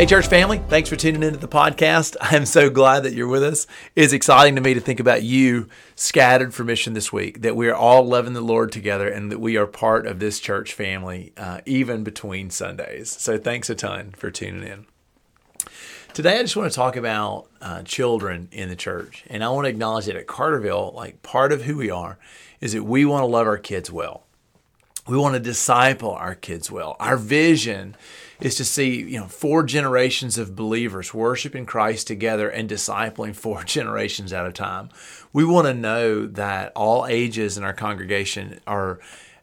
Hey, church family, thanks for tuning into the podcast. I'm so glad that you're with us. It's exciting to me to think about you scattered for mission this week, that we are all loving the Lord together, and that we are part of this church family, uh, even between Sundays. So thanks a ton for tuning in. Today, I just want to talk about uh, children in the church, and I want to acknowledge that at Carterville, like part of who we are, is that we want to love our kids well. We want to disciple our kids well. Our vision is to see you know four generations of believers worshiping Christ together and discipling four generations at a time. We want to know that all ages in our congregation are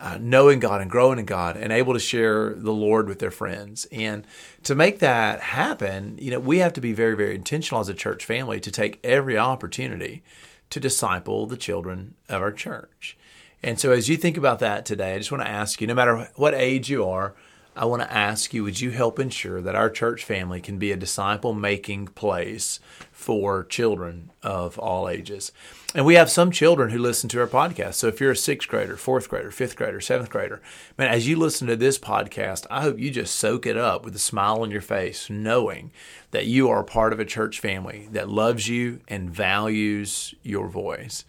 uh, knowing God and growing in God and able to share the Lord with their friends. And to make that happen, you know, we have to be very, very intentional as a church family to take every opportunity to disciple the children of our church. And so, as you think about that today, I just want to ask you no matter what age you are, I want to ask you would you help ensure that our church family can be a disciple making place for children of all ages? And we have some children who listen to our podcast. So if you're a sixth grader, fourth grader, fifth grader, seventh grader, man, as you listen to this podcast, I hope you just soak it up with a smile on your face, knowing that you are part of a church family that loves you and values your voice.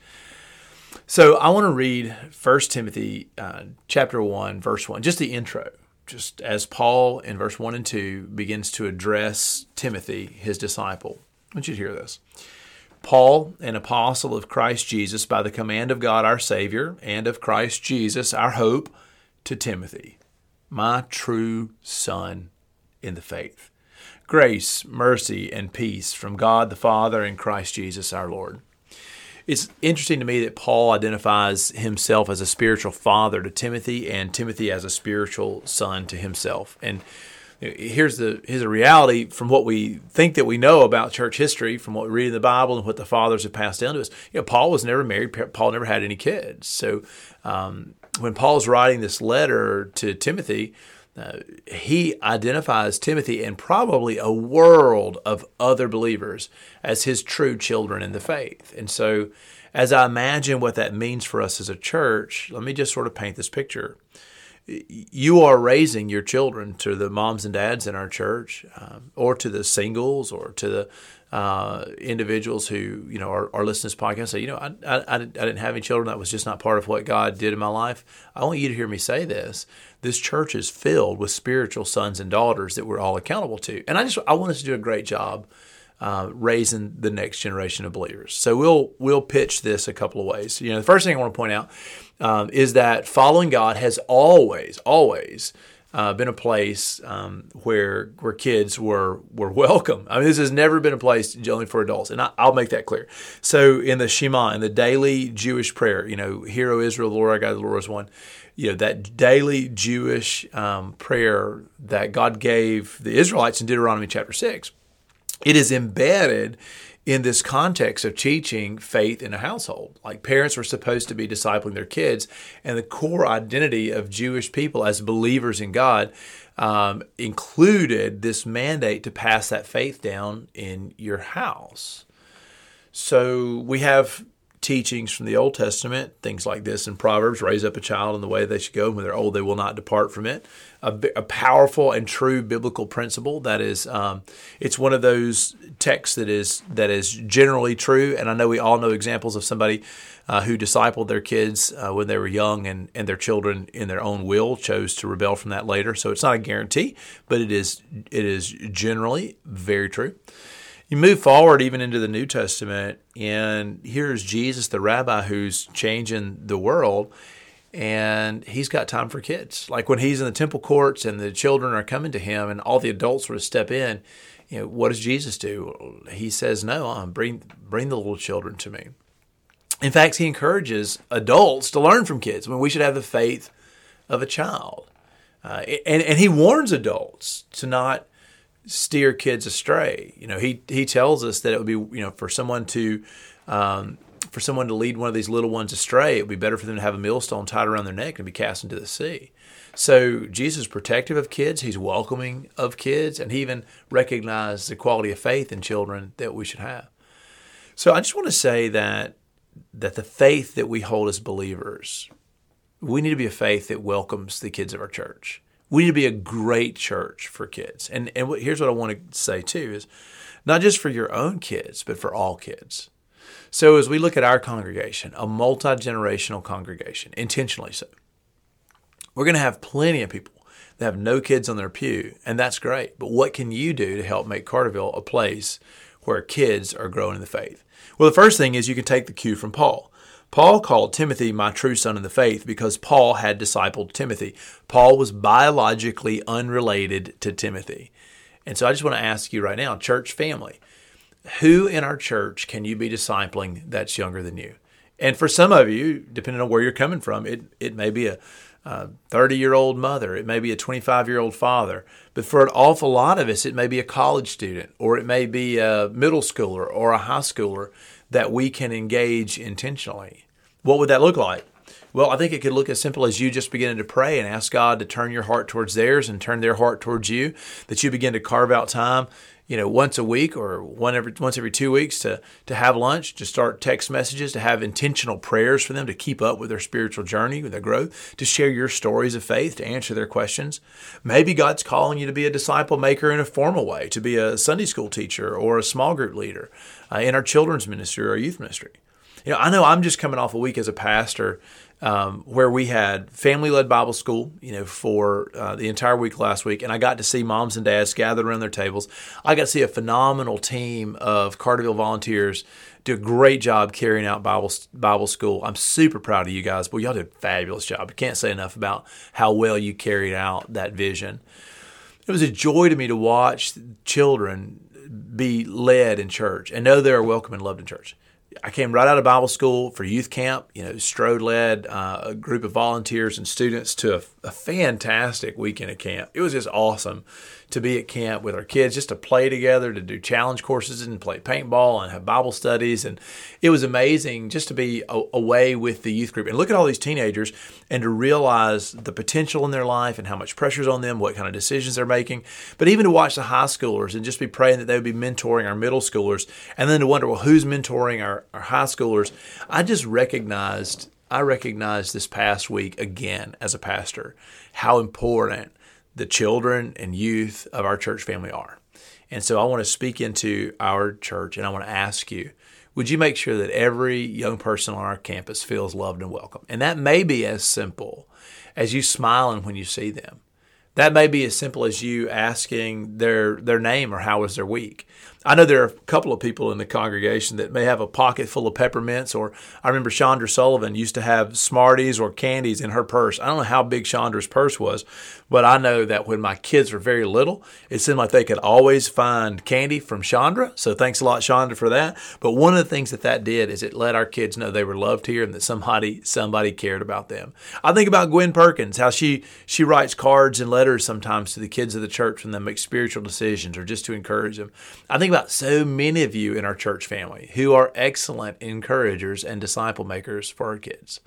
So I want to read 1 Timothy uh, chapter 1, verse 1, just the intro just as Paul in verse 1 and 2 begins to address Timothy, his disciple. I want you to hear this. Paul, an apostle of Christ Jesus, by the command of God our Savior, and of Christ Jesus our hope, to Timothy, my true son in the faith. Grace, mercy, and peace from God the Father and Christ Jesus our Lord it's interesting to me that Paul identifies himself as a spiritual father to Timothy and Timothy as a spiritual son to himself. And here's the here's a reality from what we think that we know about church history, from what we read in the Bible and what the fathers have passed down to us. You know, Paul was never married. Paul never had any kids. So um, when Paul's writing this letter to Timothy, uh, he identifies Timothy and probably a world of other believers as his true children in the faith. And so, as I imagine what that means for us as a church, let me just sort of paint this picture. You are raising your children to the moms and dads in our church, um, or to the singles, or to the uh, individuals who you know are, are listening to this podcast say, you know, I, I, I didn't have any children. That was just not part of what God did in my life. I want you to hear me say this. This church is filled with spiritual sons and daughters that we're all accountable to, and I just I want us to do a great job uh, raising the next generation of believers. So we'll we'll pitch this a couple of ways. You know, the first thing I want to point out um, is that following God has always always uh, been a place um, where where kids were were welcome. I mean, this has never been a place only for adults, and I, will make that clear. So, in the Shema, in the daily Jewish prayer, you know, "Hear, O Israel, the Lord our God, the Lord is one." You know that daily Jewish um, prayer that God gave the Israelites in Deuteronomy chapter six. It is embedded in this context of teaching faith in a household. Like parents were supposed to be discipling their kids, and the core identity of Jewish people as believers in God um, included this mandate to pass that faith down in your house. So we have teachings from the Old Testament, things like this in Proverbs raise up a child in the way they should go. When they're old, they will not depart from it. A, a powerful and true biblical principle that is, um, it's one of those texts that is that is generally true. And I know we all know examples of somebody uh, who discipled their kids uh, when they were young, and and their children in their own will chose to rebel from that later. So it's not a guarantee, but it is it is generally very true. You move forward even into the New Testament, and here's Jesus, the rabbi, who's changing the world, and he's got time for kids. Like when he's in the temple courts and the children are coming to him, and all the adults sort of step in. You know, what does Jesus do? He says, "No, bring bring the little children to me." In fact, he encourages adults to learn from kids. I mean, we should have the faith of a child, uh, and and he warns adults to not steer kids astray. You know, he he tells us that it would be you know for someone to um, for someone to lead one of these little ones astray, it would be better for them to have a millstone tied around their neck and be cast into the sea. So Jesus is protective of kids, he's welcoming of kids, and he even recognized the quality of faith in children that we should have. So I just want to say that that the faith that we hold as believers, we need to be a faith that welcomes the kids of our church. We need to be a great church for kids. And and here's what I want to say too is not just for your own kids, but for all kids. So as we look at our congregation, a multi-generational congregation, intentionally so, we're going to have plenty of people that have no kids on their pew, and that's great. But what can you do to help make Carterville a place where kids are growing in the faith? Well, the first thing is you can take the cue from Paul. Paul called Timothy my true son in the faith because Paul had discipled Timothy. Paul was biologically unrelated to Timothy. And so I just want to ask you right now, church family, who in our church can you be discipling that's younger than you? And for some of you, depending on where you're coming from, it, it may be a 30 year old mother, it may be a 25 year old father, but for an awful lot of us, it may be a college student or it may be a middle schooler or a high schooler that we can engage intentionally. What would that look like? Well, I think it could look as simple as you just beginning to pray and ask God to turn your heart towards theirs and turn their heart towards you, that you begin to carve out time you know, once a week or one every once every two weeks to to have lunch, to start text messages, to have intentional prayers for them to keep up with their spiritual journey, with their growth, to share your stories of faith, to answer their questions. Maybe God's calling you to be a disciple maker in a formal way, to be a Sunday school teacher or a small group leader uh, in our children's ministry or youth ministry. You know, I know I'm just coming off a week as a pastor um, where we had family led Bible school, you know, for uh, the entire week last week. And I got to see moms and dads gathered around their tables. I got to see a phenomenal team of Carterville volunteers do a great job carrying out Bible, Bible school. I'm super proud of you guys. Boy, y'all did a fabulous job. I can't say enough about how well you carried out that vision. It was a joy to me to watch children be led in church and know they're welcome and loved in church. I came right out of Bible school for youth camp. You know, Strode led uh, a group of volunteers and students to a, a, fantastic weekend at camp. It was just awesome to be at camp with our kids, just to play together, to do challenge courses and play paintball and have Bible studies. And it was amazing just to be a, away with the youth group and look at all these teenagers and to realize the potential in their life and how much pressure's on them, what kind of decisions they're making. But even to watch the high schoolers and just be praying that they would be mentoring our middle schoolers and then to wonder, well, who's mentoring our, our high schoolers? I just recognized I recognized this past week again as a pastor how important the children and youth of our church family are. And so I want to speak into our church and I want to ask you would you make sure that every young person on our campus feels loved and welcome? And that may be as simple as you smiling when you see them. That may be as simple as you asking their their name or how was their week. I know there are a couple of people in the congregation that may have a pocket full of peppermints, or I remember Chandra Sullivan used to have Smarties or candies in her purse. I don't know how big Chandra's purse was, but I know that when my kids were very little, it seemed like they could always find candy from Chandra. So thanks a lot, Chandra, for that. But one of the things that that did is it let our kids know they were loved here and that somebody somebody cared about them. I think about Gwen Perkins, how she she writes cards and letters sometimes to the kids of the church when they make spiritual decisions or just to encourage them. I think about so many of you in our church family who are excellent encouragers and disciple makers for our kids.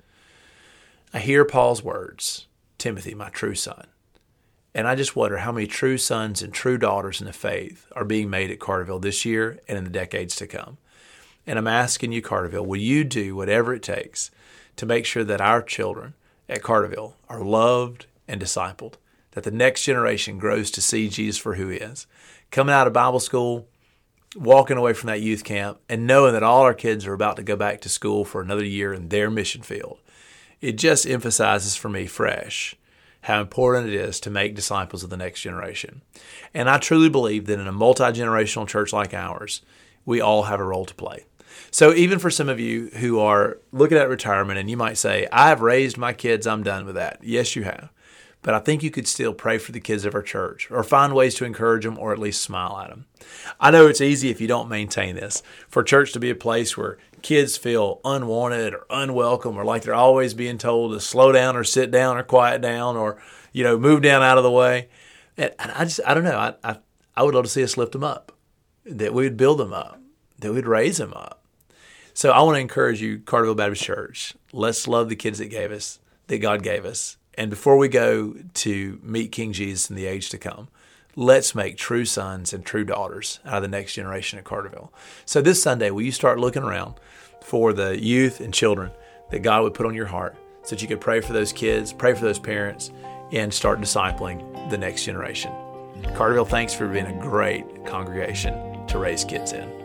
I hear Paul's words Timothy, my true son. And I just wonder how many true sons and true daughters in the faith are being made at Carterville this year and in the decades to come. And I'm asking you, Carterville, will you do whatever it takes to make sure that our children at Carterville are loved and discipled, that the next generation grows to see Jesus for who he is? Coming out of Bible school, walking away from that youth camp, and knowing that all our kids are about to go back to school for another year in their mission field, it just emphasizes for me fresh how important it is to make disciples of the next generation. And I truly believe that in a multi generational church like ours, we all have a role to play. So, even for some of you who are looking at retirement and you might say, I've raised my kids, I'm done with that. Yes, you have. But I think you could still pray for the kids of our church or find ways to encourage them or at least smile at them. I know it's easy if you don't maintain this for church to be a place where kids feel unwanted or unwelcome or like they're always being told to slow down or sit down or quiet down or you know move down out of the way and, i just i don't know I, I i would love to see us lift them up that we would build them up that we'd raise them up So I want to encourage you, Carterville Baptist Church, let's love the kids that gave us, that God gave us. And before we go to meet King Jesus in the age to come, let's make true sons and true daughters out of the next generation at Carterville. So this Sunday, will you start looking around for the youth and children that God would put on your heart so that you could pray for those kids, pray for those parents, and start discipling the next generation? Carterville, thanks for being a great congregation to raise kids in.